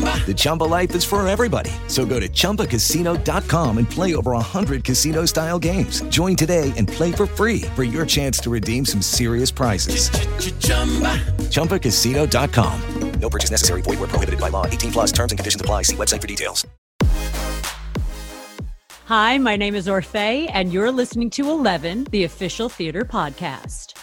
The Chumba life is for everybody. So go to ChumbaCasino.com and play over 100 casino-style games. Join today and play for free for your chance to redeem some serious prizes. ChumbaCasino.com. No purchase necessary. Void where prohibited by law. 18 plus terms and conditions apply. See website for details. Hi, my name is Orfeh, and you're listening to 11, the official theater podcast.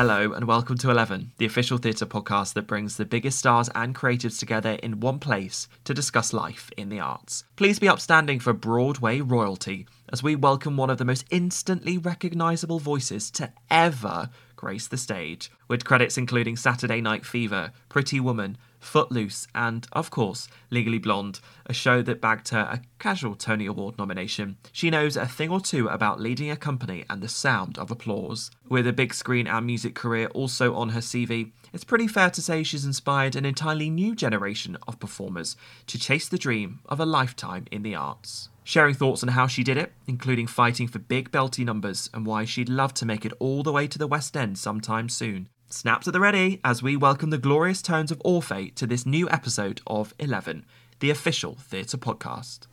Hello, and welcome to 11, the official theatre podcast that brings the biggest stars and creatives together in one place to discuss life in the arts. Please be upstanding for Broadway royalty as we welcome one of the most instantly recognisable voices to ever grace the stage, with credits including Saturday Night Fever, Pretty Woman, Footloose, and, of course, Legally Blonde, a show that bagged her a casual Tony Award nomination. She knows a thing or two about leading a company and the sound of applause. With a big screen and music career also on her CV, it's pretty fair to say she's inspired an entirely new generation of performers to chase the dream of a lifetime in the arts. Sharing thoughts on how she did it, including fighting for big belty numbers and why she'd love to make it all the way to the West End sometime soon. Snaps at the ready as we welcome the glorious tones of Orfeh to this new episode of 11, the official theatre podcast.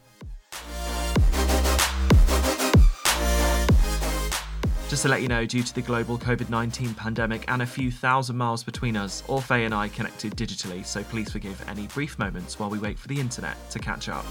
Just to let you know, due to the global COVID 19 pandemic and a few thousand miles between us, Orfeh and I connected digitally, so please forgive any brief moments while we wait for the internet to catch up.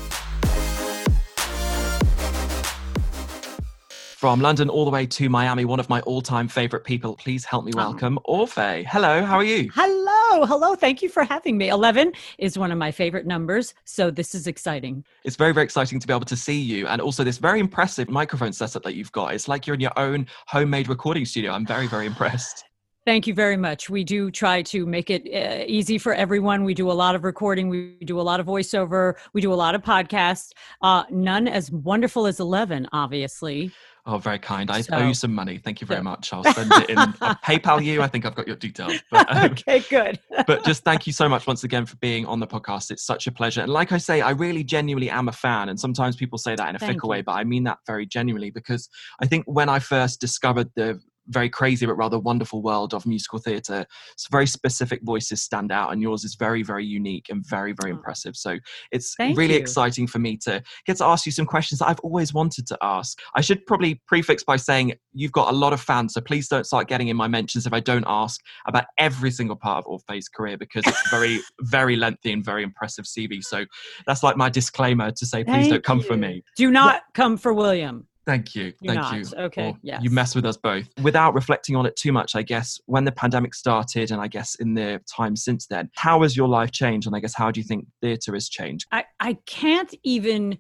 From London all the way to Miami, one of my all time favourite people, please help me welcome Orfeh. Hello, how are you? Hello, hello. Thank you for having me. 11 is one of my favorite numbers, so this is exciting. It's very, very exciting to be able to see you and also this very impressive microphone setup that you've got. It's like you're in your own homemade recording studio. I'm very, very impressed. Thank you very much. We do try to make it uh, easy for everyone. We do a lot of recording, we do a lot of voiceover, we do a lot of podcasts. Uh, none as wonderful as 11, obviously. Oh, very kind. I So- owe you some money. Thank you very much. I'll spend it in I'll PayPal you. I think I've got your details. But, um, okay, good. but just thank you so much once again for being on the podcast. It's such a pleasure. And like I say, I really genuinely am a fan. And sometimes people say that in a Thank fickle you. way, but I mean that very genuinely because I think when I first discovered the very crazy but rather wonderful world of musical theatre, s- very specific voices stand out, and yours is very, very unique and very, very Oh. impressive. So it's Thank really you. exciting for me to get to ask you some questions that I've always wanted to ask. I should probably prefix by saying you've got a lot of fans, so please don't start getting in my mentions if I don't ask about every single part of Orfeh's career because it's very, very lengthy and very impressive CV. So that's like my disclaimer to say, please don't Thank come for me. Do not come for William. Thank you. You're Thank not. you. Okay, Or yes. You mess with us both. Without reflecting on it too much, I guess, when the pandemic started and I guess in the time since then, how has your life changed? And I guess, how do you think theatre has changed? I, I can't even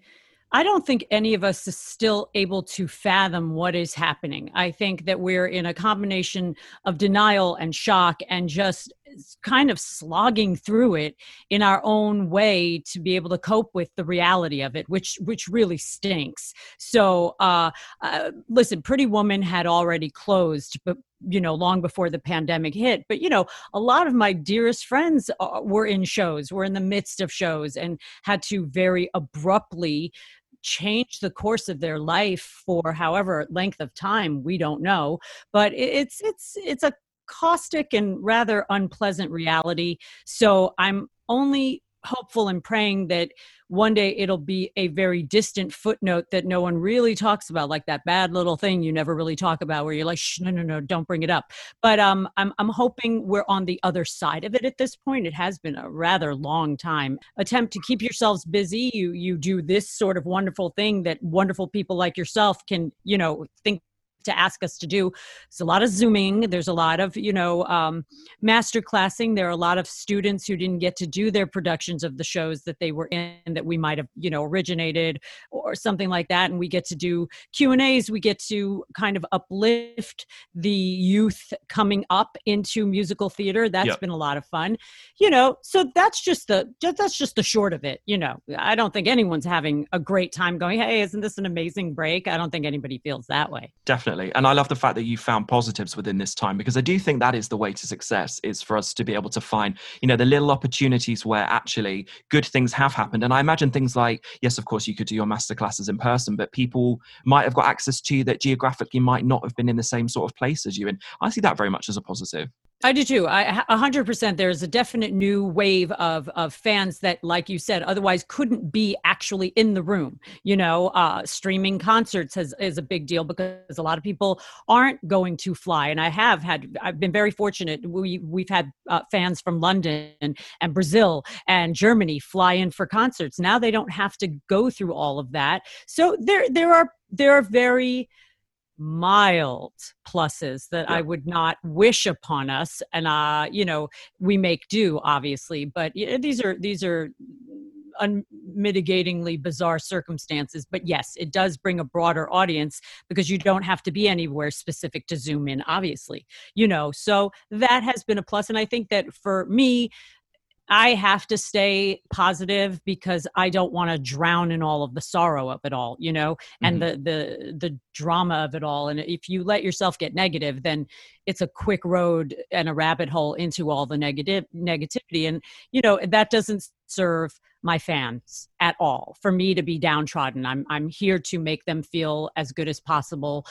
I don't think any of us is still able to fathom what is happening. I think that we're in a combination of denial and shock and just kind of slogging through it in our own way to be able to cope with the reality of it which which really stinks. So uh, uh listen pretty woman had already closed but you know long before the pandemic hit. But you know a lot of my dearest friends uh, were in shows were in the midst of shows and had to very abruptly change the course of their life for however length of time we don't know. But it's it's it's a caustic and rather unpleasant reality. So i'm only hopeful and praying that one day it'll be a very distant footnote that no one really talks about like that bad little thing you never really talk about where you're like Shh, no no no don't bring it up. But um I'm I'm hoping we're on the other side of it at this point. It has been a rather long time. Attempt to keep yourselves busy. You you do this sort of wonderful thing that wonderful people like yourself can you know think to ask us to do. There's a lot of zooming. There's a lot of you know um, master classing. There are a lot of students who didn't get to do their productions of the shows that they were in that we might have you know originated or something like that. And we get to do Q and A's. We get to kind of uplift the youth coming up into musical theater. That's Yep. been a lot of fun. You know, so that's just the just, that's just the short of it. You know, I don't think anyone's having a great time going. Hey, isn't this an amazing break? I don't think anybody feels that way. Definitely. And I love the fact that you found positives within this time because I do think that is the way to success is for us to be able to find, you know, the little opportunities where actually good things have happened. And I imagine things like, yes, of course, you could do your masterclasses in person, but people might have got access to you that geographically might not have been in the same sort of place as you. And I see that very much as a positive. I do too. I a hundred percent. There's a definite new wave of of fans that, like you said, otherwise couldn't be actually in the room. You know, uh, streaming concerts has, is a big deal because a lot of people aren't going to fly. And I have had. I've been very fortunate. We we've had uh, fans from London and, and Brazil and Germany fly in for concerts. Now they don't have to go through all of that. So there there are there are very mild pluses that I would not wish upon us. And uh, you know, we make do, obviously, but yeah, these are these are unmitigatingly bizarre circumstances. But yes, it does bring a broader audience because you don't have to be anywhere specific to zoom in, obviously. You know, so that has been a plus. And I think that for me, I have to stay positive because I don't want to drown in all of the sorrow of it all, you know, and mm-hmm. the the the drama of it all. And if you let yourself get negative, then it's a quick road and a rabbit hole into all the negative negativity. And you know that doesn't serve my fans at all. For me to be downtrodden, I'm I'm here to make them feel as good as possible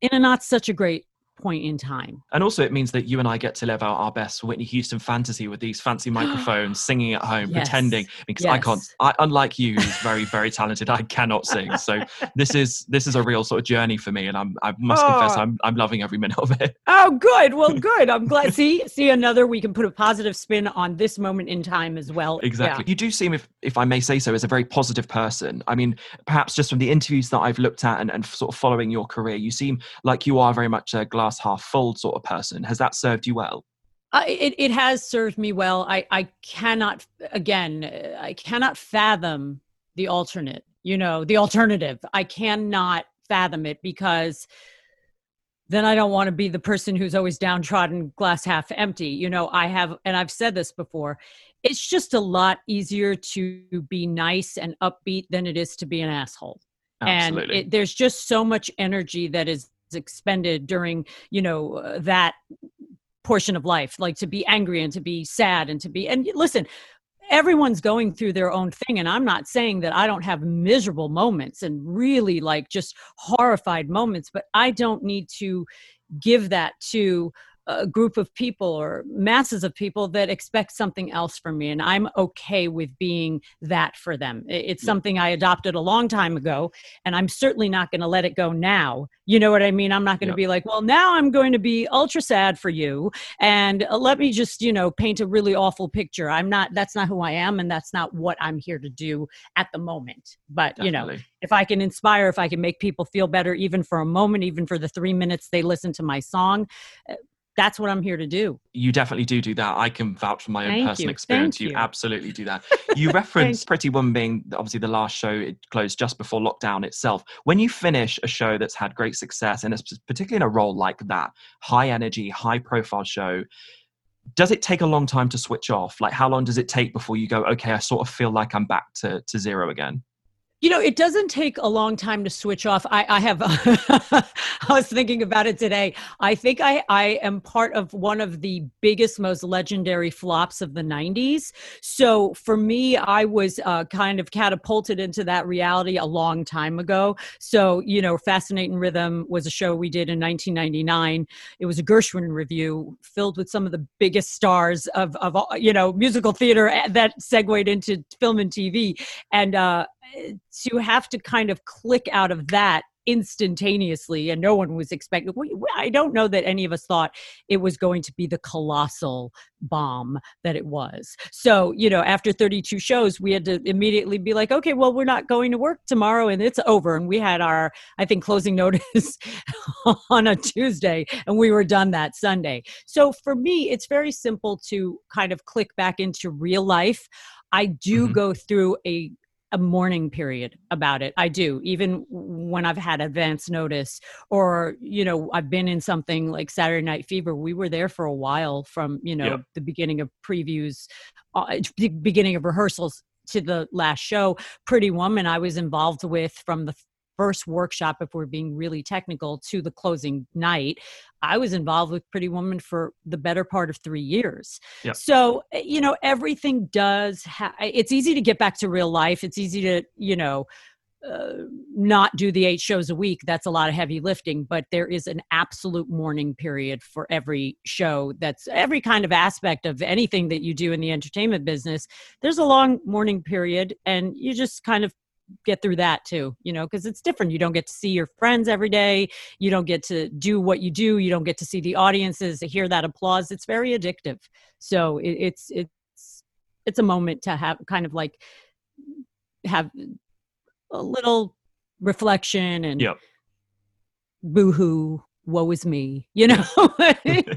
in a not such a great point in time. And also, it means that you and I get to live out our best Whitney Houston fantasy with these fancy microphones, singing at home, Yes. pretending. Because I can't, I, unlike you, who's very, very talented, I cannot sing. So this is this is a real sort of journey for me, and I'm I must confess, Oh. I'm I'm loving every minute of it. Oh, good. Well, good. I'm glad. see, see another. We can put a positive spin on this moment in time as well. Exactly. Yeah. You do seem, if if I may say so, as a very positive person. I mean, perhaps just from the interviews that I've looked at and, and sort of following your career, you seem like you are very much a glass half full sort of person. Has that served you well? Uh, it, it has served me well. I, I cannot, again, uh, I cannot fathom the alternate, you know, the alternative. I cannot fathom it because then I don't want to be the person who's always downtrodden, glass half empty. You know, I have, and I've said this before, it's just a lot easier to be nice and upbeat than it is to be an asshole. Absolutely. and it, there's just so much energy that is expended during you know uh, that portion of life like to be angry and to be sad and to be and listen everyone's going through their own thing and i'm not saying that i don't have miserable moments and really like just horrified moments but i don't need to give that to a group of people or masses of people that expect something else from me and i'm okay with being that for them. It's something i adopted a long time ago and i'm certainly not going to let it go now. You know what i mean? I'm not going to Yep. be like well now i'm going to be ultra sad for you and uh, let me just you know paint a really awful picture. I'm not that's not who i am and that's not what i'm here to do at the moment. But you know if I can inspire, if I can make people feel better, even for a moment, even for the three minutes they listen to my song, uh, that's what I'm here to do. you definitely do do that. I can vouch from my own Thank personal you. experience. You you. absolutely do that. You referenced Pretty Woman being obviously the last show. It closed just before lockdown itself. When you finish a show that's had great success, and it's particularly in a role like that, high energy, high profile show, does it take a long time to switch off? Like, how long does it take before you go, okay, I sort of feel like I'm back to, to zero again? You know, it doesn't take a long time to switch off. I, I have, I was thinking about it today. I think I, I am part of one of the biggest, most legendary flops of the 90s. So for me, I was uh, kind of catapulted into that reality a long time ago. So, you know, Fascinating Rhythm was a show we did in 1999. It was a Gershwin revue filled with some of the biggest stars of, of you know, musical theater eh, that segued into film and TV. And, uh, to have to kind of click out of that instantaneously and no one was expecting i don't know that any of us thought it was going to be the colossal bomb that it was. So you know after 32 shows we had to immediately be like okay well we're not going to work tomorrow and it's over. And we had our i think closing notice on a tuesday and we were done that sunday. So for me it's very simple to kind of click back into real life. I do mm-hmm. go through a a mourning period about it. I do, even when I've had advance notice or, you know, I've been in something like Saturday Night Fever. We were there for a while from, you know, yep. the beginning of previews, uh, beginning of rehearsals to the last show. Pretty Woman, I was involved with from the first workshop, if we're being really technical, to the closing night. I was involved with Pretty Woman for the better part of three years. Yep. So, eh, you know, everything does, ha- it's easy to get back to real life. It's easy to, you know, uh, not do the eight shows a week. That's a lot of heavy lifting, but there is an absolute mourning period for every show. That's every kind of aspect of anything that you do in the entertainment business. There's a long mourning period, and you just kind of get through that too you know because it's different. You don't get to see your friends every day. You don't get to do what you do. You don't get to see the audiences to hear that applause. It's very addictive. So it, it's it's it's a moment to have kind of like have a little reflection and yep. boohoo woe is me you know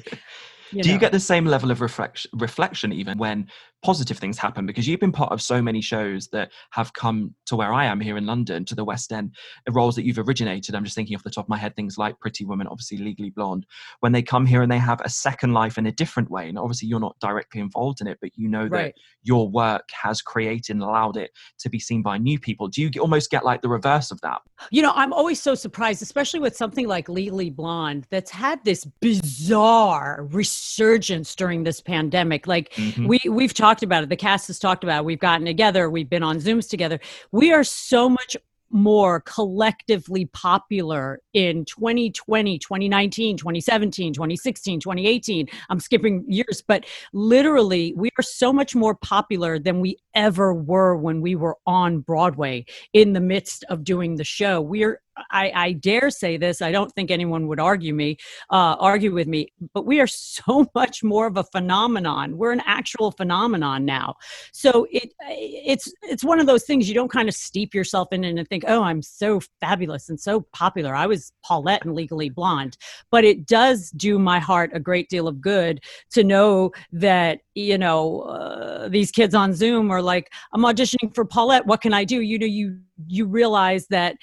You Do know. you get the same level of reflection, reflection even when positive things happen? Because you've been part of so many shows that have come to where I am here in London, to the West End, roles that you've originated. I'm just thinking off the top of my head, things like Pretty Woman, obviously Legally Blonde. When they come here and they have a second life in a different way, and obviously you're not directly involved in it, but you know right. that your work has created and allowed it to be seen by new people. Do you almost get like the reverse of that? You know, I'm always so surprised, especially with something like Legally Blonde that's had this bizarre resurgence during this pandemic. Like mm-hmm. we we've talked about it. The cast has talked about. It. We've gotten together. We've been on Zooms together. We are so much more collectively popular in 2020, 2019, 2017, 2016, 2018. I'm skipping years, but literally, we are so much more popular than we ever were when we were on Broadway in the midst of doing the show. We're I, I, dare say this. I don't think anyone would argue me, uh, argue with me. But we are so much more of a phenomenon. We're an actual phenomenon now. So it it's it's one of those things you don't kind of steep yourself in and think, oh, I'm so fabulous and so popular. I was Paulette and Legally Blonde, but it does do my heart a great deal of good to know that you know uh, these kids on Zoom are like, I'm auditioning for Paulette. What can I do? You know, you you realize that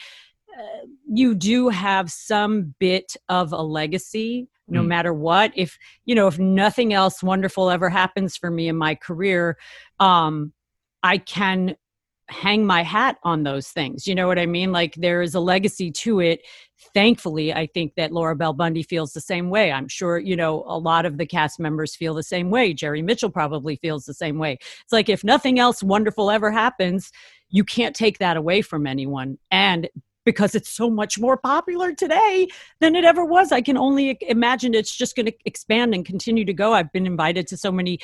you do have some bit of a legacy no mm. matter what if you know if nothing else wonderful ever happens for me in my career um i can hang my hat on those things you know what i mean? Like there is a legacy to it. Thankfully i think that laura bell bundy feels the same way. I'm sure you know a lot of the cast members feel the same way. Jerry mitchell probably feels the same way. It's like if nothing else wonderful ever happens you can't take that away from anyone. And because it's so much more popular today than it ever was. I can only imagine it's just going to expand and continue to go. I've been invited to so many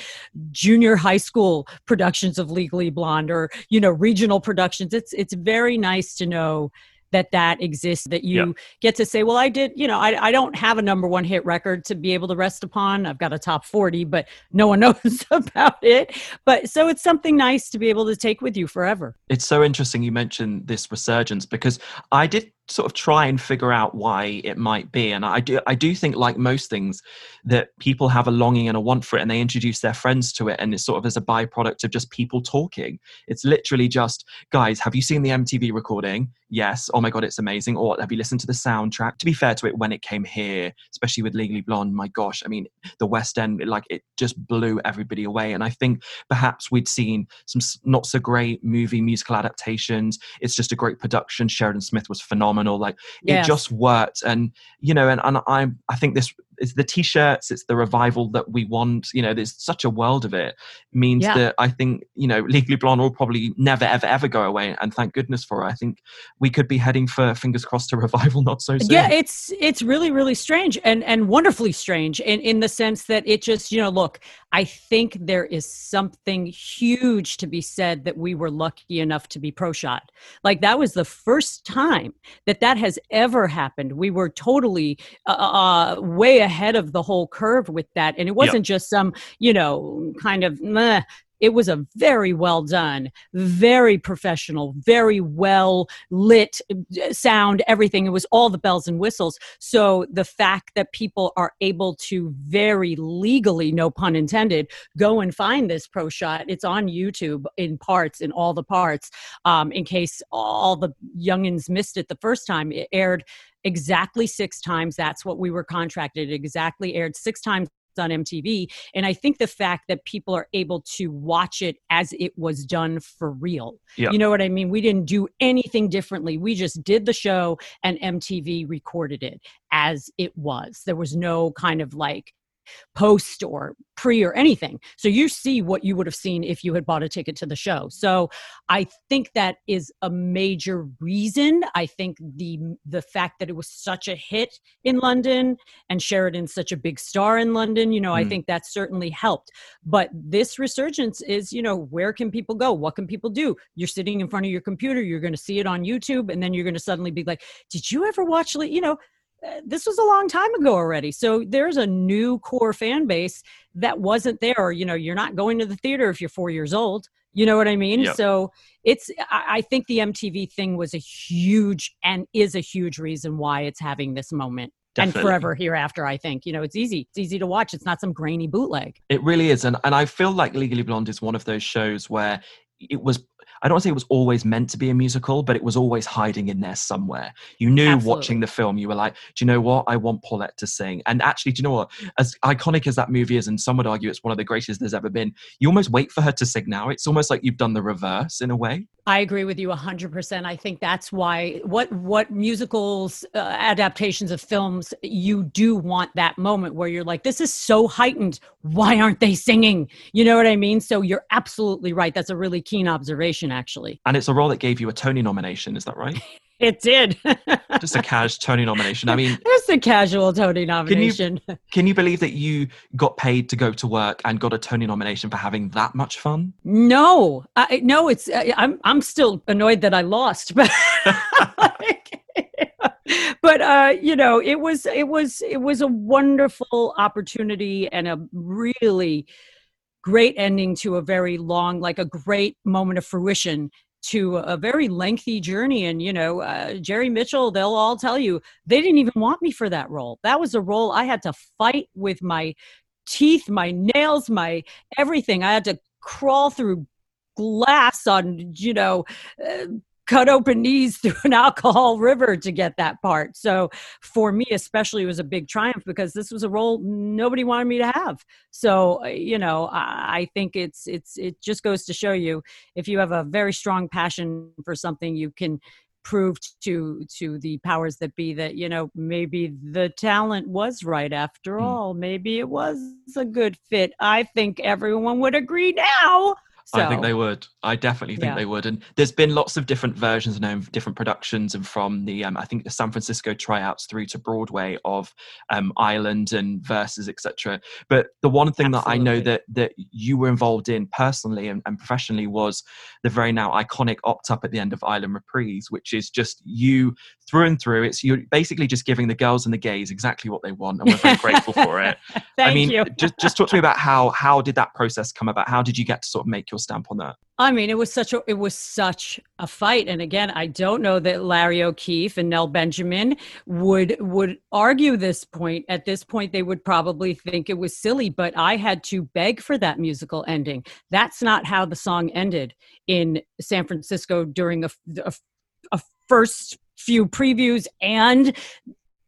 junior high school productions of Legally Blonde or, you know, regional productions. It's it's very nice to know that that exists that you yep. get to say well i did you know I, I don't have a number one hit record to be able to rest upon. I've got a top 40 but no one knows about it. But so it's something nice to be able to take with you forever. It's so interesting you mentioned this resurgence because i did sort of try and figure out why it might be and i do i do think like most things that people have a longing and a want for it and they introduce their friends to it and it's sort of as a byproduct of just people talking. It's literally just guys have you seen the mtv recording? Yes. Oh my god it's amazing. Or have you listened to the soundtrack? To be fair to it when it came here especially with legally blonde my gosh i mean the west end like it just blew everybody away and i think perhaps we'd seen some not so great movie musical adaptations. It's just a great production. Sheridan smith was phenomenal phenomenal. Like it just worked, and you know, and, and I I think this it's the t-shirts it's the revival that we want you know there's such a world of it means Yeah. that i think you know legally blonde will probably never ever ever go away and thank goodness for it i think we could be heading for fingers crossed to revival not so soon. yeah it's it's really really strange and and wonderfully strange in in the sense that it just you know look i think there is something huge to be said that we were lucky enough to be pro shot like that was the first time that that has ever happened. We were totally uh, uh way ahead of the whole curve with that and it wasn't just some you know kind of meh. It was a very well done very professional very well lit uh, sound everything. It was all the bells and whistles. So the fact that people are able to very legally no pun intended go and find this pro shot it's on youtube in parts in all the parts um, in case all the youngins missed it the first time. It aired exactly six times. That's what we were contracted. It exactly aired six times on MTV. And I think the fact that people are able to watch it as it was done for real. Yeah. You know what I mean? We didn't do anything differently. We just did the show and MTV recorded it as it was. There was no kind of like post or pre or anything. So you see what you would have seen if you had bought a ticket to the show. So I think that is a major reason. I think the the fact that it was such a hit in London and Sheridan's such a big star in London, you know, I Mm. think that certainly helped. But this resurgence is, you know, where can people go? What can people do? You're sitting in front of your computer, you're going to see it on YouTube and then you're going to suddenly be like, "Did you ever watch Le-" you know, Uh, this was a long time ago already. So there's a new core fan base that wasn't there. You know, you're not going to the theater if you're four years old. You know what I mean? Yep. So it's, I, I think the MTV thing was a huge and is a huge reason why it's having this moment. Definitely. And forever hereafter, I think. You know, it's easy. It's easy to watch. It's not some grainy bootleg. It really is, and and I feel like Legally Blonde is one of those shows where it was. I don't want to say it was always meant to be a musical, but it was always hiding in there somewhere. You knew Absolutely. watching the film, you were like, "Do you know what? I want Paulette to sing." And actually, do you know what? As iconic as that movie is, and some would argue it's one of the greatest there's ever been, you almost wait for her to sing now. It's almost like you've done the reverse in a way. I agree with you 100%. I think that's why what what musicals uh, adaptations of films you do want that moment where you're like this is so heightened why aren't they singing? You know what I mean? So you're absolutely right. That's a really keen observation actually. And it's a role that gave you a Tony nomination. Is that right? It did. Just a cash Tony nomination. I mean, There's a casual Tony nomination. can you believe that you got paid to go to work and got a Tony nomination for having that much fun? No, I, no, it's I- I'm I'm still annoyed that I lost, but but uh, you know, it was it was it was a wonderful opportunity and a really great ending to a very long, like a great moment of fruition to a very lengthy journey. And you know, uh, Jerry Mitchell, they'll all tell you they didn't even want me for that role. That was a role I had to fight with my teeth, my nails, my everything. I had to crawl through glass on, you know, uh, cut open knees through an alcohol river to get that part. So for me, especially, it was a big triumph because this was a role nobody wanted me to have. So uh, you know, I, think it's it's it just goes to show you if you have a very strong passion for something, you can prove to to the powers that be that you know maybe the talent was right after Hmm. all maybe it was a good fit i think everyone would agree now so I think they would. I definitely think Yeah. they would. And there's been lots of different versions now, of different productions, and from the um, I think the San Francisco tryouts through to Broadway of um, Ireland and Verses, etc. But the one thing that I know that that you were involved in personally and, and professionally was the very now iconic opt up at the end of Ireland Reprise, which is just you through and through. It's you're basically just giving the girls and the gays exactly what they want, and we're very grateful for it. thank I mean, you just just talk to me about how how did that process come about? How did you get to sort of make your stamp on that? I mean, it was such a it was such a fight, and again, I don't know that Larry O'Keefe and Nell Benjamin would would argue this point. At this point, they would probably think it was silly, but I had to beg for that musical ending. That's not how the song ended in San Francisco during a, a, a first few previews and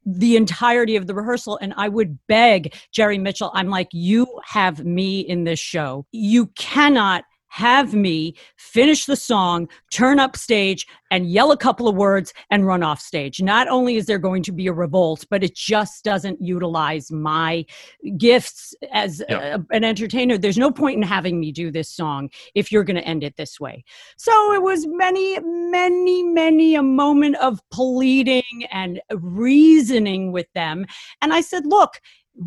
the entirety of the rehearsal and I would beg Jerry Mitchell I'm like you have me in this show. You cannot have me finish the song, turn up stage, and yell a couple of words and run off stage. Not only is there going to be a revolt, but it just doesn't utilize my gifts as Yeah. a, an entertainer. There's no point in having me do this song if you're going to end it this way. So it was many, many, many a moment of pleading and reasoning with them. And I said, look,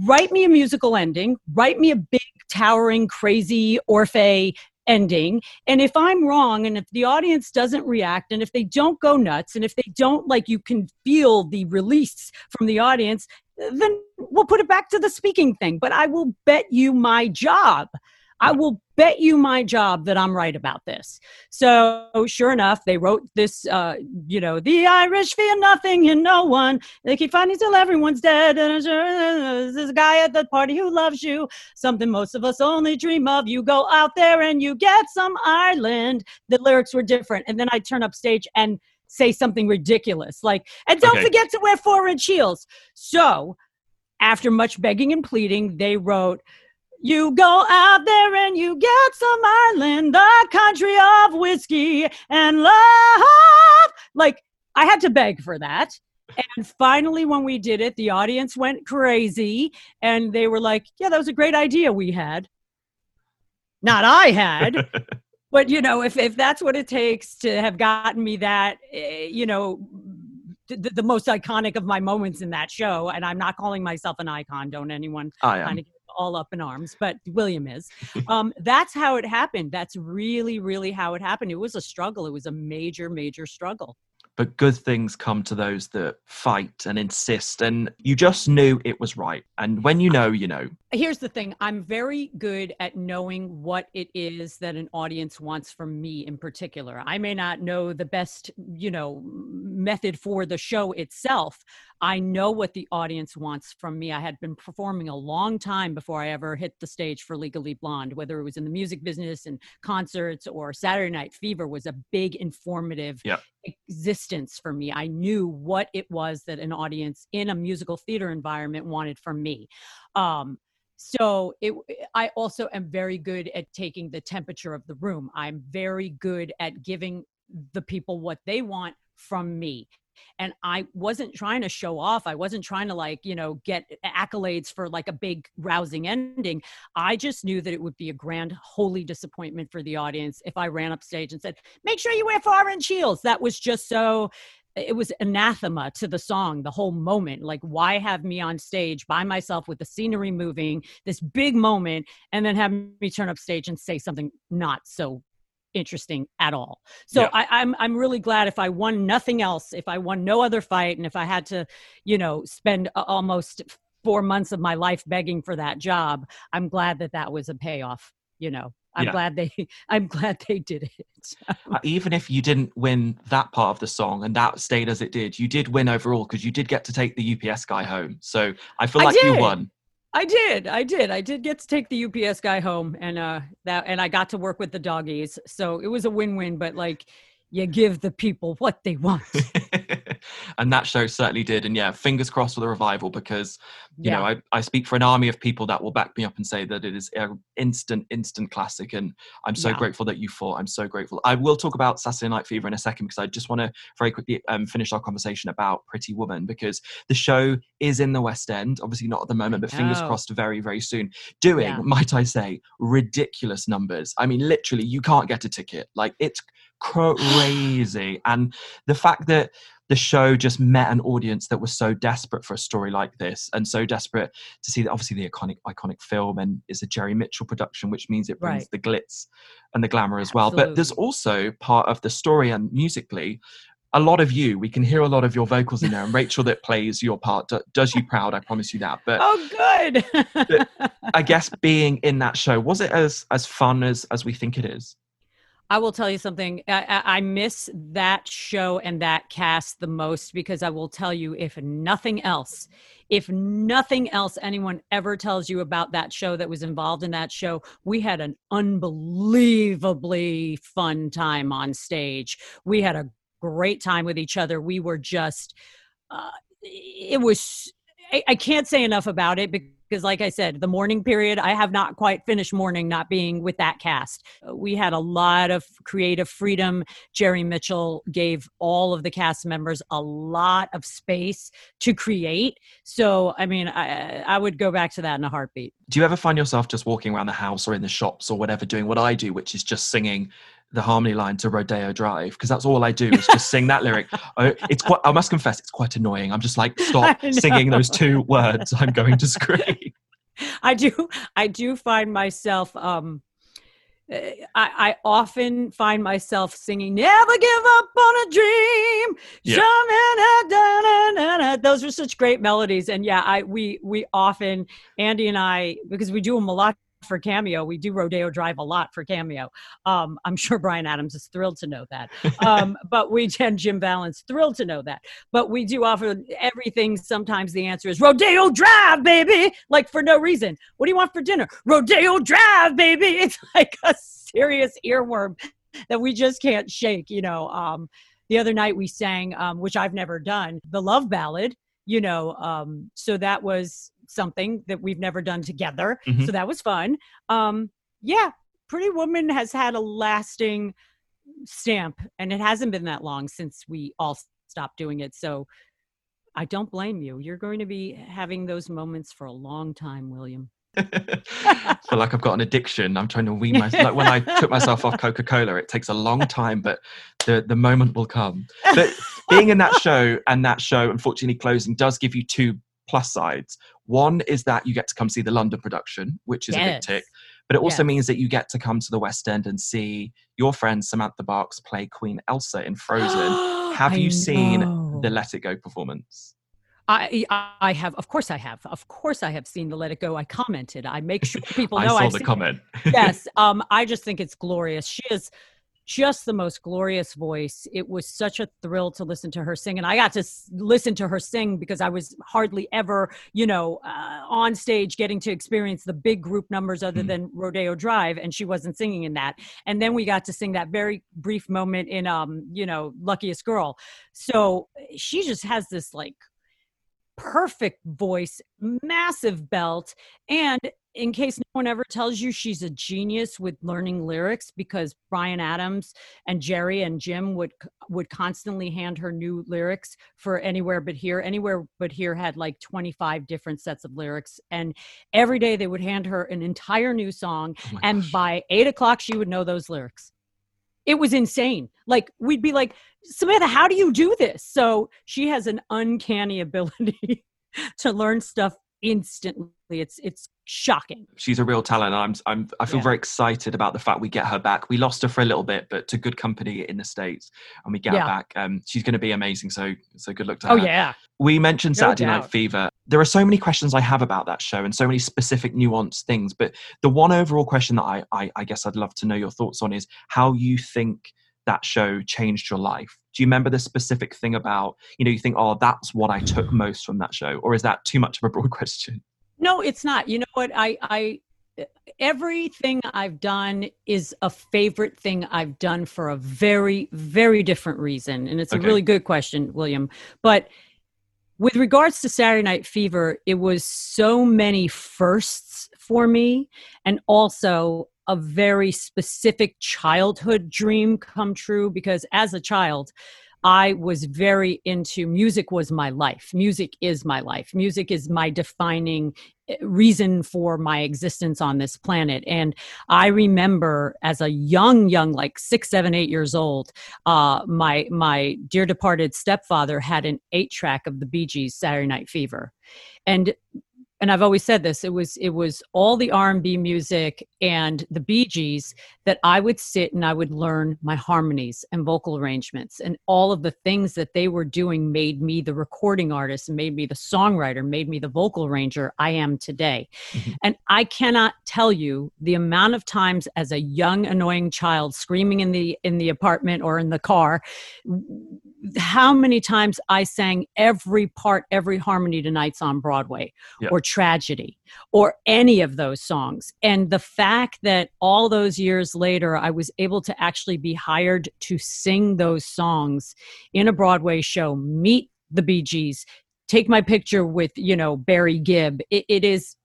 write me a musical ending, write me a big, towering, crazy Orfeh ending. And if I'm wrong, and if the audience doesn't react, and if they don't go nuts, and if they don't like, you can feel the release from the audience, then we'll put it back to the speaking thing. But I will bet you my job. I will bet you my job that I'm right about this. So sure enough, they wrote this, uh, you know, the Irish fear nothing and no one. They keep fighting till everyone's dead. And there's this guy at the party who loves you. Something most of us only dream of. You go out there and you get some Ireland. The lyrics were different. And then I turn up stage and say something ridiculous like, and don't Okay. forget to wear four inch heels. So after much begging and pleading, they wrote, you go out there and you get some Ireland, the country of whiskey and love. Like, I had to beg for that. And finally, when we did it, the audience went crazy and they were like, yeah, that was a great idea we had. Not I had. but you know if, if that's what it takes to have gotten me that eh, you know the, the most iconic of my moments in that show and i'm not calling myself an icon don't anyone I kind of all up in arms but william is um, that's how it happened that's really really how it happened it was a struggle it was a major major struggle But good things come to those that fight and insist. And you just knew it was right. And when you know, you know. here's the thing i'm very good at knowing what it is that an audience wants from me in particular i may not know the best you know method for the show itself i know what the audience wants from me i had been performing a long time before i ever hit the stage for legally blonde whether it was in the music business and concerts or saturday night fever was a big informative existence for me i knew what it was that an audience in a musical theater environment wanted from me um, so it, I also am very good at taking the temperature of the room. I'm very good at giving the people what they want from me. And I wasn't trying to show off. I wasn't trying to like, you know, get accolades for like a big rousing ending. I just knew that it would be a grand holy disappointment for the audience if I ran up stage and said, "Make sure you wear four inch heels." That was just so it was anathema to the song the whole moment like why have me on stage by myself with the scenery moving this big moment and then have me turn up stage and say something not so interesting at all so Yeah. I, i'm i'm really glad if i won nothing else if i won no other fight and if i had to you know spend almost four months of my life begging for that job i'm glad that that was a payoff you know i'm Yeah. glad they i'm glad they did it Uh, Even if you didn't win that part of the song and that stayed as it did, you did win overall because you did get to take the UPS guy home. So I feel I like you won. I did. I did. I did get to take the UPS guy home and uh that and I got to work with the doggies. So it was a win-win, but like you give the people what they want. and that show certainly did. And yeah, fingers crossed for the revival because you know I, I speak for an army of people that will back me up and say that it is an instant instant classic. And i'm so Yeah. grateful that you fought. I'm so grateful. I will talk about saturday night fever in a second because i just want to very quickly um, finish our conversation about pretty woman because the show is in the west end obviously not at the moment but fingers crossed very very soon doing Yeah. might i say ridiculous numbers. I mean literally you can't get a ticket. Like it's crazy. And the fact that the show just met an audience that was so desperate for a story like this and so desperate to see that obviously the iconic iconic film and it's a Jerry Mitchell production which means it brings Right. the glitz and the glamour as well but there's also part of the story and musically a lot of you we can hear a lot of your vocals in there and Rachel that plays your part do- does you proud I promise you that but oh good. I guess being in that show was it as as fun as as we think it is I will tell you something. I, I, miss that show and that cast the most because I will tell you, if nothing else, if nothing else anyone ever tells you about that show that was involved in that show, we had an unbelievably fun time on stage. We had a great time with each other. We were just, uh, it was, I, I can't say enough about it because because like i said the morning period i have not quite finished morning not being with that cast. Uh, we had a lot of creative freedom. Jerry mitchell gave all of the cast members a lot of space to create. So i mean i i would go back to that in a heartbeat. Do you ever find yourself just walking around the house or in the shops or whatever doing what I do, which is just singing the harmony line to Rodeo Drive? Because that's all I do is just sing that lyric. I, it's quite, I must confess, it's quite annoying. I'm just like, stop singing those two words. I'm going to scream. I do I do find myself um uh, I, I often find myself singing "Never Give Up on a Dream." Yeah. Those are such great melodies, and yeah, I we we often Andy and I because we do them a lot for Cameo. We do Rodeo Drive a lot for Cameo. Um, I'm sure Bryan Adams is thrilled to know that, um, but we and Jim Vallance thrilled to know that. But we do offer everything. Sometimes the answer is Rodeo Drive, baby, like for no reason. What do you want for dinner? Rodeo Drive, baby. It's like a serious earworm that we just can't shake. You know. Um, the other night we sang, um, which I've never done, the love ballad. You know, um, so that was something that we've never done together. Mhm. So that was fun. Um, yeah, Pretty Woman has had a lasting stamp, and it hasn't been that long since we all stopped doing it. So I don't blame you. You're going to be having those moments for a long time, William. I feel like I've got an addiction. I'm trying to wean myself. Like when I took myself off Coca Cola, it takes a long time, but the, the moment will come. But being in that show and that show, unfortunately, closing does give you two plus sides. One is that you get to come see the London production, which is a big tick. But it also Yes. means that you get to come to the West End and see your friend Samantha Barks play Queen Elsa in Frozen. Have I you seen know. the Let It Go performance? I, I have, of course, I have. Of course, I have seen the Let It Go. I commented. I make sure people I know saw I've the comment. yes um i just think it's glorious she is just the most glorious voice. It was such a thrill to listen to her sing and i got to s- listen to her sing because i was hardly ever you know uh, on stage getting to experience the big group numbers other Mhm. than rodeo drive and she wasn't singing in that. And then we got to sing that very brief moment in um you know luckiest girl. So she just has this like perfect voice massive belt and in case no one ever tells you she's a genius with learning lyrics because Bryan Adams and Jerry and Jim would would constantly hand her new lyrics for anywhere but here. Anywhere but here had like 25 different sets of lyrics and every day they would hand her an entire new song Oh and gosh. by eight o'clock she would know those lyrics. It was insane. Like we'd be like samantha how do you do this? So she has an uncanny ability to learn stuff instantly. It's it's shocking she's a real talent. I'm, I'm, I feel Yeah. very excited about the fact we get her back. We lost her for a little bit, but to good company in the states, and we get Yeah. her back. Um, she's going to be amazing. So, so good luck to oh her. Oh, yeah We mentioned No Saturday Night. Fever. There are so many questions I have about that show, and so many specific, nuanced things. But the one overall question that I, I, I guess I'd love to know your thoughts on is how you think that show changed your life. Do you remember the specific thing about, you know, you think, oh, that's what I took most from that show, or is that too much of a broad question? No, it's not. You know what? I I everything I've done is a favorite thing I've done for a very very different reason, and it's Okay. a really good question, William. But with regards to Saturday Night Fever, it was so many firsts for me, and also a very specific childhood dream come true because as a child I was very into music was my life. Music is my life. Music is my defining eh, reason for my existence on this planet. And I remember as a young, young, like six, seven, eight years old, uh, my my dear departed stepfather had an eight track of the Bee Gees Saturday Night Fever. And and I've always said this, it was it was all the R&B music and the Bee Gees that I would sit and I would learn my harmonies and vocal arrangements and all of the things that they were doing made me the recording artist and made me the songwriter, made me the vocal arranger I am today. Mhm. And I cannot tell you the amount of times as a young annoying child screaming in the in the apartment or in the car how many times I sang every part, every harmony to Nights on Broadway Yeah. or Tragedy or any of those songs. And the fact that all those years later, I was able to actually be hired to sing those songs in a Broadway show, meet the Bee Gees, take my picture with, you know, Barry Gibb. It, it is.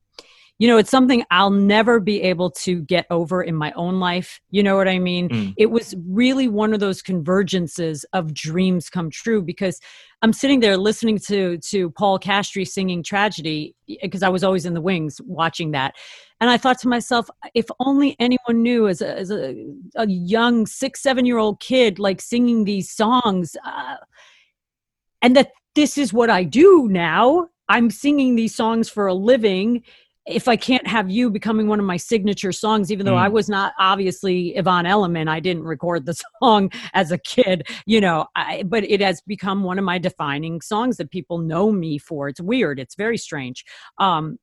You know, it's something I'll never be able to get over in my own life. You know what I mean? Mm. It was really one of those convergences of dreams come true because I'm sitting there listening to to Paul Castree singing Tragedy because I was always in the wings watching that. And I thought to myself, if only anyone knew as a, as a, a young six, seven year old kid, like singing these songs, uh, and that this is what I do now. I'm singing these songs for a living. If I can't have you becoming one of my signature songs, even though I Mm. was not obviously Yvonne Elliman, I didn't record the song as a kid, you know, I, but it has become one of my defining songs that people know me for. It's weird. It's very strange. Um,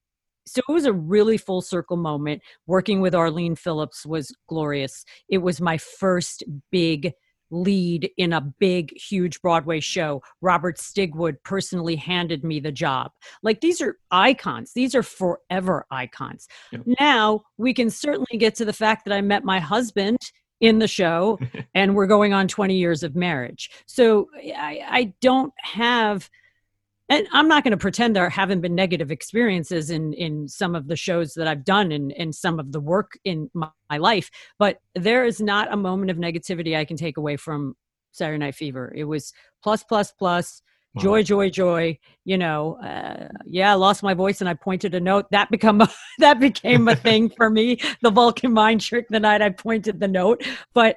so it was a really full circle moment. Working with Arlene Phillips was glorious. It was my first big lead in a big, huge Broadway show. Robert Stigwood personally handed me the job. Like these are icons, these are forever icons. Yeah. Now we can certainly get to the fact that I met my husband in the show and we're going on 20 years of marriage. So I, I don't have and I'm not going to pretend there haven't been negative experiences in in some of the shows that I've done and in some of the work in my, my life, but there is not a moment of negativity I can take away from Saturday Night Fever. It was plus plus plus. Wow. Joy, joy, joy. You know, uh, yeah, I lost my voice and I pointed a note. That become a, that became a thing for me. The Vulcan mind trick the night I pointed the note, but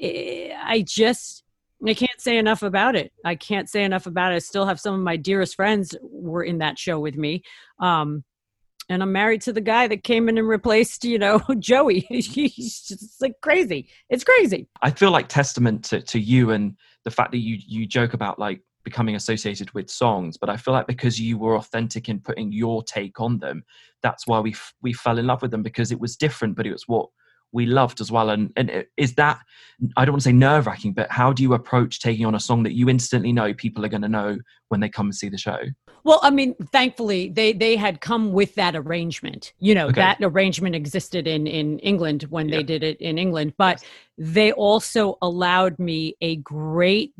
eh, I just I can't say enough about it. I can't say enough about it. I still have some of my dearest friends were in that show with me. Um, and I'm married to the guy that came in and replaced, you know, Joey. He's just like crazy. It's crazy. I feel like testament to, to you and the fact that you you joke about like becoming associated with songs, but I feel like because you were authentic in putting your take on them, that's why we f- we fell in love with them because it was different, but it was what we loved as well. And and is that I don't want to say nerve wracking, but how do you approach taking on a song that you instantly know people are going to know when they come and see the show? Well, I mean, thankfully they they had come with that arrangement. You know, Okay. that arrangement existed in in England when Yeah. they did it in England, but they also allowed me a great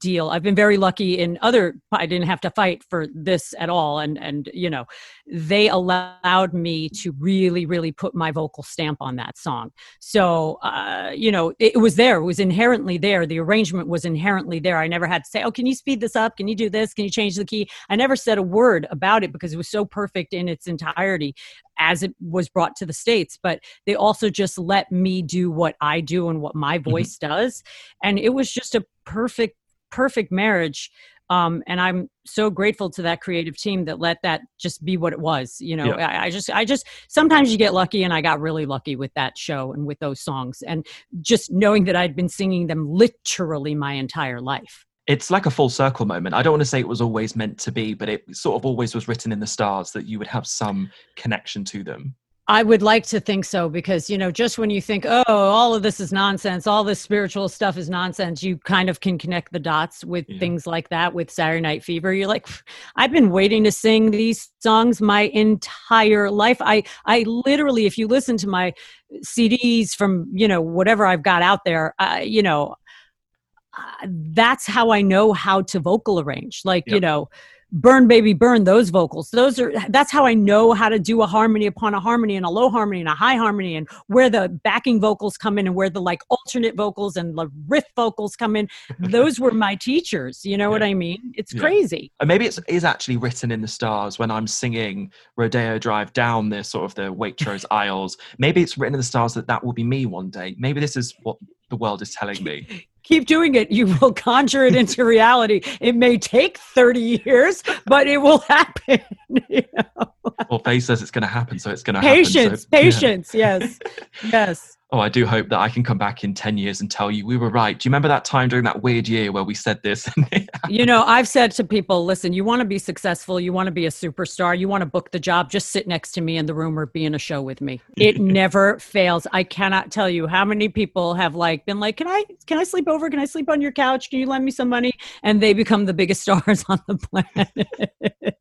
deal. I've been very lucky in other I didn't have to fight for this at all and and you know, they allowed me to really really put my vocal stamp on that song. So, uh, you know, it, it was there. It was inherently there. The arrangement was inherently there. I never had to say, "Oh, can you speed this up? Can you do this? Can you change the key?" I never said a word about it because it was so perfect in its entirety as it was brought to the states, but they also just let me do what I do and what my voice does, and it was just a perfect perfect marriage um, and i'm so grateful to that creative team that let that just be what it was you know Yeah. I, I just i just sometimes you get lucky and i got really lucky with that show and with those songs and just knowing that i'd been singing them literally my entire life It's like a full circle moment. I don't want to say it was always meant to be, but it sort of always was written in the stars that you would have some connection to them. I would like to think so because, you know, just when you think, oh, all of this is nonsense, all this spiritual stuff is nonsense, you kind of can connect the dots with Yeah. things like that with Saturday Night Fever. You're like, I've been waiting to sing these songs my entire life. I, I literally, if you listen to my CDs from, you know, whatever I've got out there, uh, you know, uh, that's how I know how to vocal arrange. Like, you know, burn baby burn those vocals those are that's how i know how to do a harmony upon a harmony and a low harmony and a high harmony and where the backing vocals come in and where the like alternate vocals and the riff vocals come in those were my teachers you know what i mean it's Yeah. crazy And maybe it's is actually written in the stars when I'm singing Rodeo Drive down the sort of the Waitrose aisles. Maybe it's written in the stars that that will be me one day. Maybe this is what the world is telling me. Keep doing it you will conjure it into reality it may take 30 years but it will happen you know? Orfeh says it's going to happen, so it's going to happen. patience So, yeah. patience yes yes Oh, I do hope that I can come back in 10 years and tell you we were right. Do you remember that time during that weird year where we said this? you know i've said to people listen you want to be successful you want to be a superstar you want to book the job just sit next to me in the room or be in a show with me. It never fails. I cannot tell you how many people have like been like can i can i sleep over? Can i sleep on your couch? Can you lend me some money? And they become the biggest stars on the planet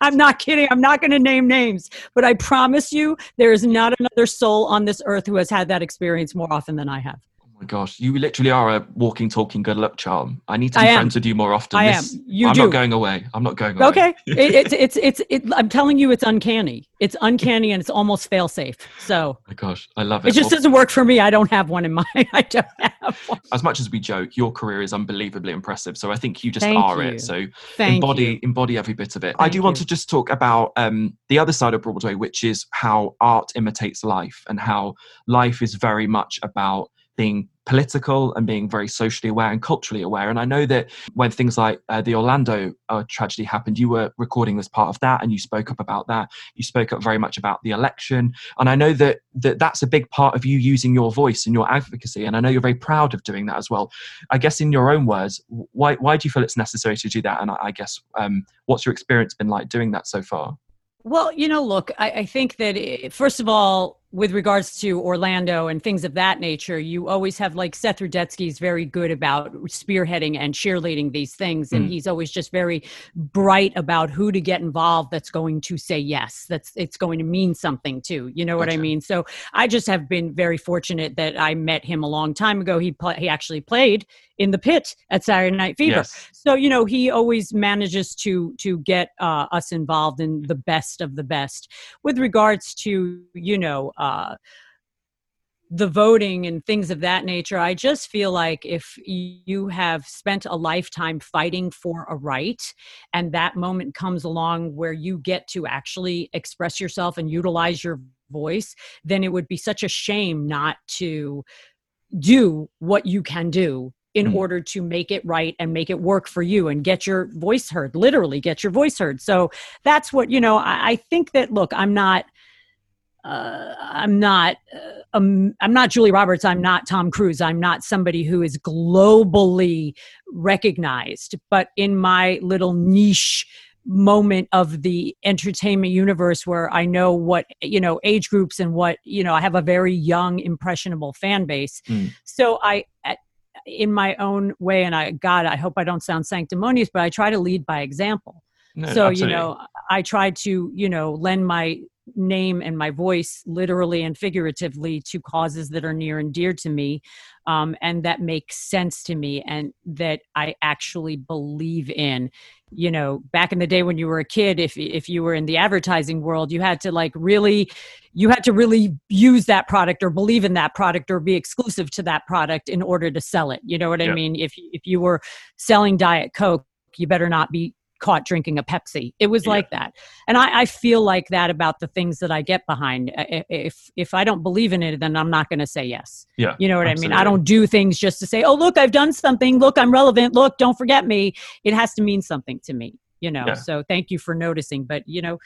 I'm not kidding. I'm not going to name names, but I promise you, there is not another soul on this earth who has had that experience more often than I have. My gosh, you literally are a walking, talking good luck charm. I need to I be friends with you more often. I This- am. You I'm do. not going away. I'm not going away. Okay, it, it's it's it's it, I'm telling you, it's uncanny. It's uncanny and it's almost fail safe. So my gosh, I love it. it just Well, doesn't work for me. I don't have one in mind. I don't have one. as much as we joke, your career is unbelievably impressive. So I think you just Thank are you. it. So Thank embody you. embody every bit of it. I Thank do want you. to just talk about um, the other side of Broadway, which is how art imitates life and how life is very much about being political and being very socially aware and culturally aware. And I know that when things like uh, the Orlando uh, tragedy happened, you were recording as part of that and you spoke up about that. You spoke up very much about the election. And I know that, that that's a big part of you using your voice and your advocacy. And I know you're very proud of doing that as well. I guess in your own words, why, why do you feel it's necessary to do that? And I, I guess um, what's your experience been like doing that so far? Well, you know, look, I, I think that eh, first of all, with regards to Orlando and things of that nature, you always have like Seth Rudetsky is very good about spearheading and cheerleading these things, and Mm. he's always just very bright about who to get involved. That's going to say yes. That's it's going to mean something too. You know what I mean? So I just have been very fortunate that I met him a long time ago. He pla he actually played in the pit at Saturday Night Fever Yes. so you know he always manages to to get uh, us involved in the best of the best with regards to you know uh, the voting and things of that nature i just feel like if you have spent a lifetime fighting for a right and that moment comes along where you get to actually express yourself and utilize your voice then it would be such a shame not to do what you can do in Mm. order to make it right and make it work for you and get your voice heard literally get your voice heard so that's what you know i, I think that look i'm not uh, i'm not uh, um, i'm not julia roberts i'm not tom cruise i'm not somebody who is globally recognized but in my little niche moment of the entertainment universe where I know what you know age groups and what you know I have a very young impressionable fan base. Mm. So I at, in my own way and I god I hope I don't sound sanctimonious but I try to lead by example. No, so absolutely. you know I try to you know lend my name and my voice literally and figuratively to causes that are near and dear to me um, and that make sense to me and that I actually believe in. You know back in the day when you were a kid if if you were in the advertising world you had to like really you had to really use that product or believe in that product or be exclusive to that product in order to sell it. You know what Yeah. i mean? If if you were selling diet coke you better not be caught drinking a pepsi it was Yeah. like that and I, I feel like that about the things that i get behind if if i don't believe in it then i'm not going to say yes yeah. you know what I mean? I don't do things just to say, "Oh, look, I've done something. Look, I'm relevant. Look, don't forget me." It has to mean something to me, you know. Yeah. So, thank you for noticing, but you know,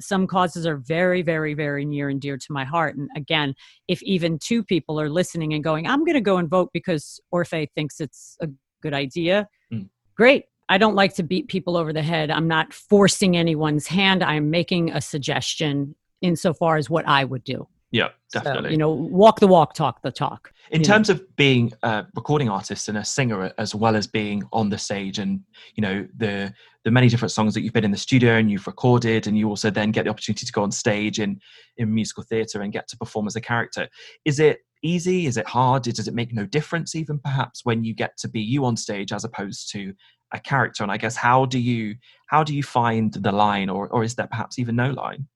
some causes are very very very near and dear to my heart and again if even two people are listening and going i'm going to go and vote because Orfeh thinks it's a good idea Mm. great i don't like to beat people over the head. I'm not forcing anyone's hand. I'm making a suggestion insofar as what i would do. Yeah, So, definitely. you know walk the walk talk the talk in you know. terms of being a recording artist and a singer as well as being on the stage and you know the the many different songs that you've been in the studio and you've recorded and you also then get the opportunity to go on stage in in musical theatre and get to perform as a character is it easy? Is it hard? Does it make no difference even perhaps when you get to be you on stage as opposed to a character and i guess how do you how do you find the line or or is there perhaps even no line?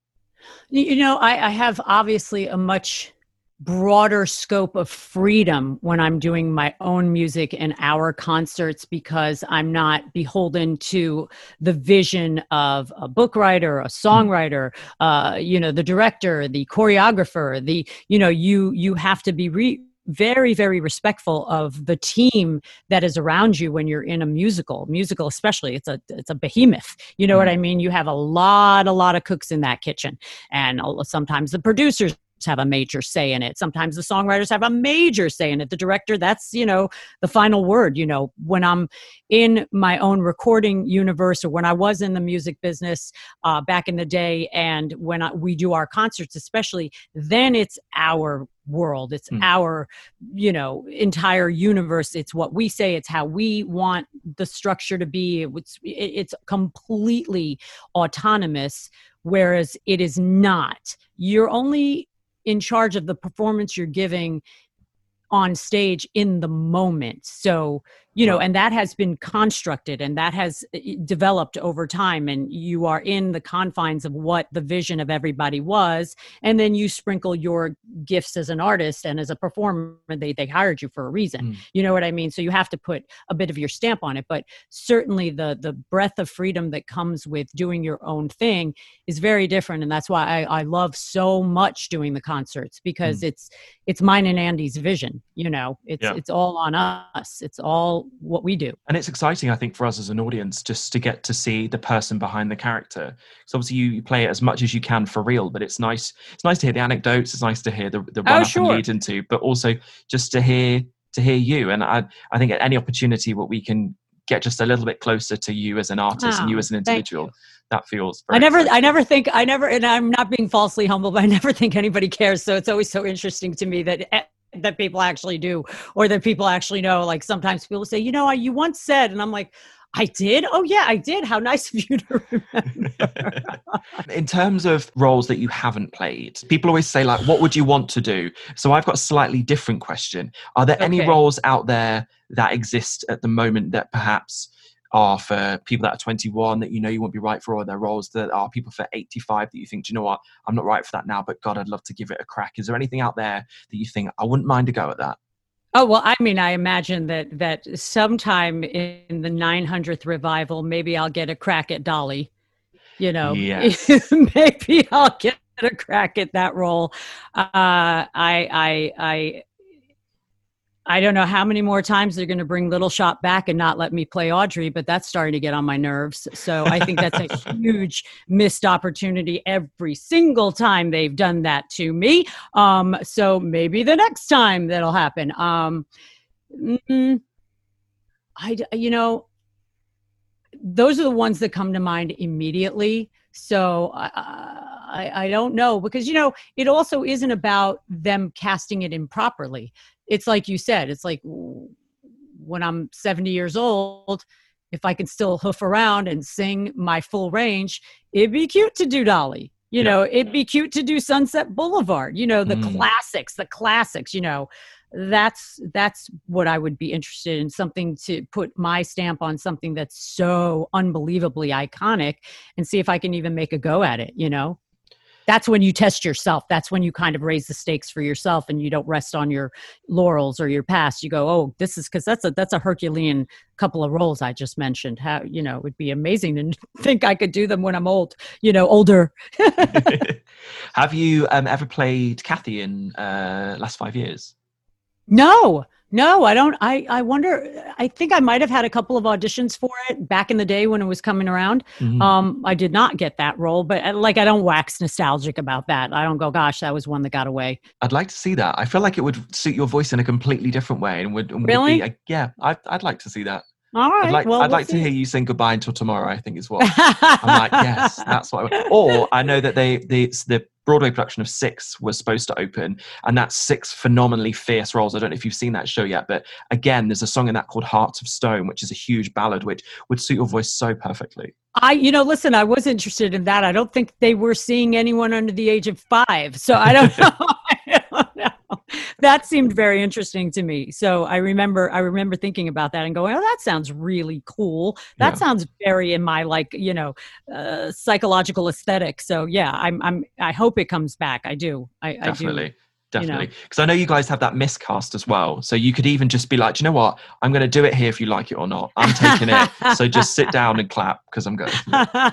You know, I, I have obviously a much broader scope of freedom when I'm doing my own music and our concerts because I'm not beholden to the vision of a book writer, a songwriter, uh, you know, the director, the choreographer, the, you know, you you have to be re- very very respectful of the team that is around you when you're in a musical musical especially it's a it's a behemoth you know what mm-hmm. i mean? You have a lot a lot of cooks in that kitchen and sometimes the producers have a major say in it. Sometimes the songwriters have a major say in it. The director that's you know the final word you know. When i'm in my own recording universe or when i was in the music business uh, back in the day and when I, we do our concerts especially then it's our world. It's Hmm. our you know entire universe. It's what we say. It's how we want the structure to be. It's it's completely autonomous whereas it is not. You're only in charge of the performance you're giving on stage in the moment. So, you know, and that has been constructed and that has uh, developed over time. And you are in the confines of what the vision of everybody was. And then you sprinkle your gifts as an artist and as a performer. They, they hired you for a reason. Mm. You know what I mean? So you have to put a bit of your stamp on it. But certainly the, the breadth of freedom that comes with doing your own thing is very different. And that's why I, I love so much doing the concerts because mm. it's, it's mine and Andy's vision. You know, it's, yeah. it's all on us. It's all what we do. And it's exciting, I think, for us as an audience just to get to see the person behind the character. So obviously you, play it as much as you can for real, but it's nice. It's nice to hear the anecdotes. It's nice to hear the, the run oh, up sure. and lead into, but also just to hear to hear you. And I I think at any opportunity what we can get just a little bit closer to you as an artist oh, and you ah, as an individual that feels i never exciting. i never think i never and i'm not being falsely humble but i never think anybody cares so it's always so interesting to me that that people actually do or that people actually know like sometimes people say you know you once said and i'm like I did? Oh, yeah, I did. How nice of you to remember. In terms of roles that you haven't played, people always say, like, what would you want to do? So I've got a slightly different question. Are there okay. any roles out there that exist at the moment that perhaps are for people that are 21 that you know you won't be right for, all their roles that are people for 85 that you think, do you know what, I'm not right for that now, but God, I'd love to give it a crack. Is there anything out there that you think I wouldn't mind a go at that? Oh well, I mean, I imagine that that sometime in the 900th revival, maybe I'll get a crack at Dolly. You know, yes. maybe I'll get a crack at that role. Uh, I, I, I, I don't know how many more times they're going to bring Little Shop back and not let me play Audrey, but that's starting to get on my nerves. So I think that's a huge missed opportunity every single time they've done that to me. Um, so maybe the next time that'll happen. Um, mm, I, you know, those are the ones that come to mind immediately. So uh, I, I don't know because you know it also isn't about them casting it improperly it's like you said, it's like when I'm 70 years old, if I can still hoof around and sing my full range, it'd be cute to do Dolly. You yeah. know, it'd be cute to do Sunset Boulevard, you know, the mm. classics, the classics, you know. That's that's what I would be interested in something to put my stamp on something that's so unbelievably iconic and see if I can even make a go at it, you know that's when you test yourself. That's when you kind of raise the stakes for yourself and you don't rest on your laurels or your past. You go oh this is because that's a that's a herculean couple of roles i just mentioned. How you know it would be amazing to think i could do them when i'm old you know older. Have you um, ever played cathy in uh last five years? No no, I don't. I, I wonder. I think I might have had a couple of auditions for it back in the day when it was coming around. Mm-hmm. Um, I did not get that role, but uh, like I don't wax nostalgic about that. I don't go, gosh, that was one that got away. I'd like to see that. I feel like it would suit your voice in a completely different way, and would, and really, would be, yeah, I'd, I'd like to see that. All right. I'd like, well, I'd like to hear you sing goodbye until tomorrow. I think is what I'm like. Yes, that's what. I, or I know that they the the Broadway production of Six was supposed to open, and that's six phenomenally fierce roles. I don't know if you've seen that show yet, but again, there's a song in that called Hearts of Stone, which is a huge ballad, which would suit your voice so perfectly. I, you know, listen, I was interested in that. I don't think they were seeing anyone under the age of five, so I don't know. I don't know. That seemed very interesting to me. So I remember, I remember thinking about that and going, "Oh, that sounds really cool. That yeah. sounds very in my like, you know, uh, psychological aesthetic." So yeah, I'm, I'm, I hope it comes back. I do. I, Definitely. I do definitely because you know? i know you guys have that miscast as well. So you could even just be like you know what? I'm going to do it here if you like it or not. I'm taking it. So just sit down and clap because i'm going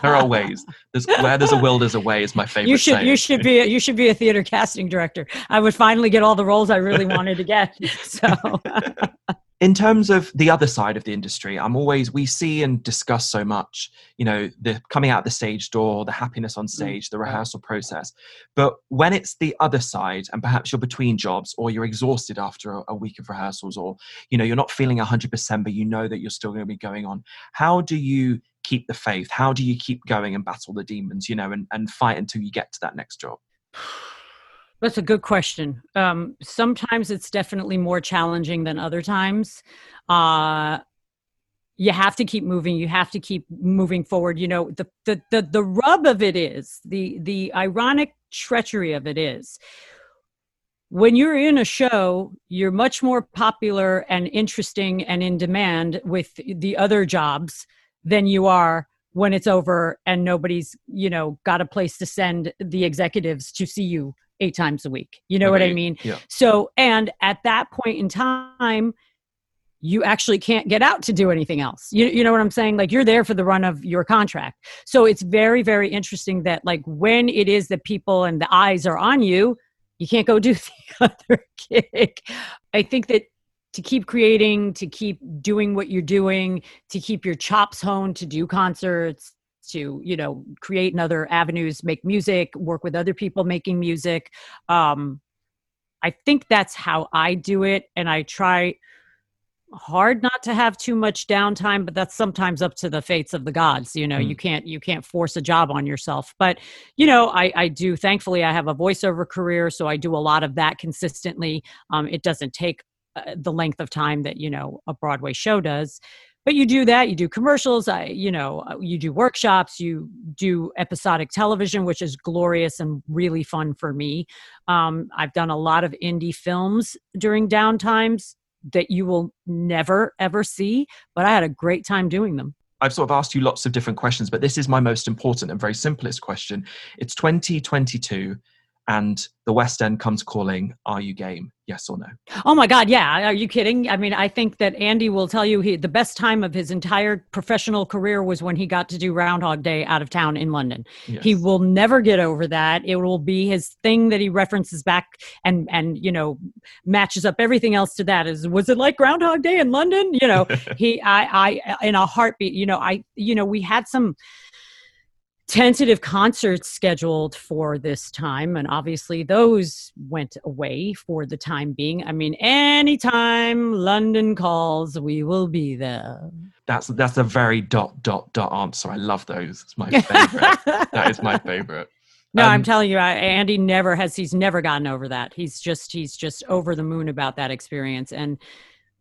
there are ways. There's where there's a will there's a way is my favorite you should saying. you should be a, you should be a theater casting director. I would finally get all the roles i really wanted to get so in terms of the other side of the industry i'm always we see and discuss so much you know the coming out the stage door the happiness on mm. stage the rehearsal process but when it's the other side and perhaps you're between jobs or you're exhausted after a, a week of rehearsals or you know you're not feeling 100% but you know that you're still going to be going on how do you keep the faith how do you keep going and battle the demons you know and, and fight until you get to that next job that's a good question. Um, sometimes it's definitely more challenging than other times. Uh, you have to keep moving. You have to keep moving forward. You know, the, the the the rub of it is the the ironic treachery of it is when you're in a show, you're much more popular and interesting and in demand with the other jobs than you are when it's over and nobody's, you know, got a place to send the executives to see you eight times a week. You know what I mean? Yeah. So, and at that point in time, you actually can't get out to do anything else. You, you know what I'm saying? Like you're there for the run of your contract. So it's very, very interesting that like when it is that people and the eyes are on you, you can't go do the other gig. I think that to keep creating, to keep doing what you're doing, to keep your chops honed, to do concerts, to you know create in other avenues, make music, work with other people making music. Um, I think that's how I do it, and I try hard not to have too much downtime but that's sometimes up to the fates of the gods you know Mm. you can't you can't force a job on yourself but you know i i do thankfully i have a voiceover career so i do a lot of that consistently um it doesn't take uh, the length of time that you know a broadway show does but you do that you do commercials i you know uh, you do workshops you do episodic television which is glorious and really fun for me. Um, i've done a lot of indie films during downtimes that you will never ever see but i had a great time doing them. I've sort of asked you lots of different questions, but this is my most important and very simplest question. It's 2022 and the West End comes calling. Are you game? Yes or no? Oh my God, yeah. Are you kidding? I mean, I think that Andy will tell you he, the best time of his entire professional career was when he got to do Groundhog Day out of town in London. He will never get over that. It will be his thing that he references back and and you know matches up everything else to that. Is was it like Groundhog Day in London? You know, he I I in a heartbeat. You know, I you know we had some tentative concerts scheduled for this time and obviously those went away for the time being i mean anytime london calls we will be there That's that's a very dot dot dot answer. I love those. It's my favorite. that is my favorite. no i'm Um, telling you I, andy never has he's never gotten over that he's just he's just over the moon about that experience and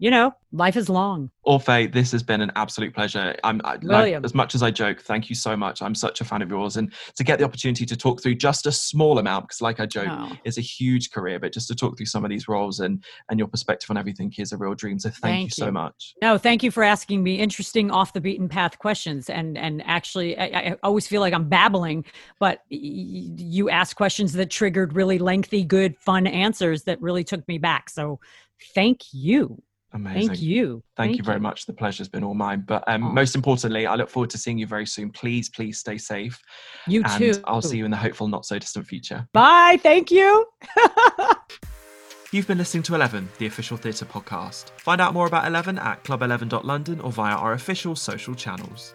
you know life is long Orfeh, this has been an absolute pleasure. I'm I, like, as much as I joke, thank you so much. I'm such a fan of yours, and to get the opportunity to talk through just a small amount, because like I joke, Oh. it's a huge career, but just to talk through some of these roles and and your perspective on everything is a real dream. So thank, you Thank so much. No, thank you for asking me interesting off the beaten path questions. And and actually, I, I always feel like I'm babbling, but y- you asked questions that triggered really lengthy, good, fun answers that really took me back. So, thank you, Amazing. thank you, Thank, you very much. The pleasure's been all mine. But um, most importantly, I look forward to seeing you very soon. Please, please stay safe. You and too. I'll see you in the hopeful, not so distant future. Bye. Thank you. You've been listening to 11, the official theatre podcast. Find out more about 11 at club11.london or via our official social channels.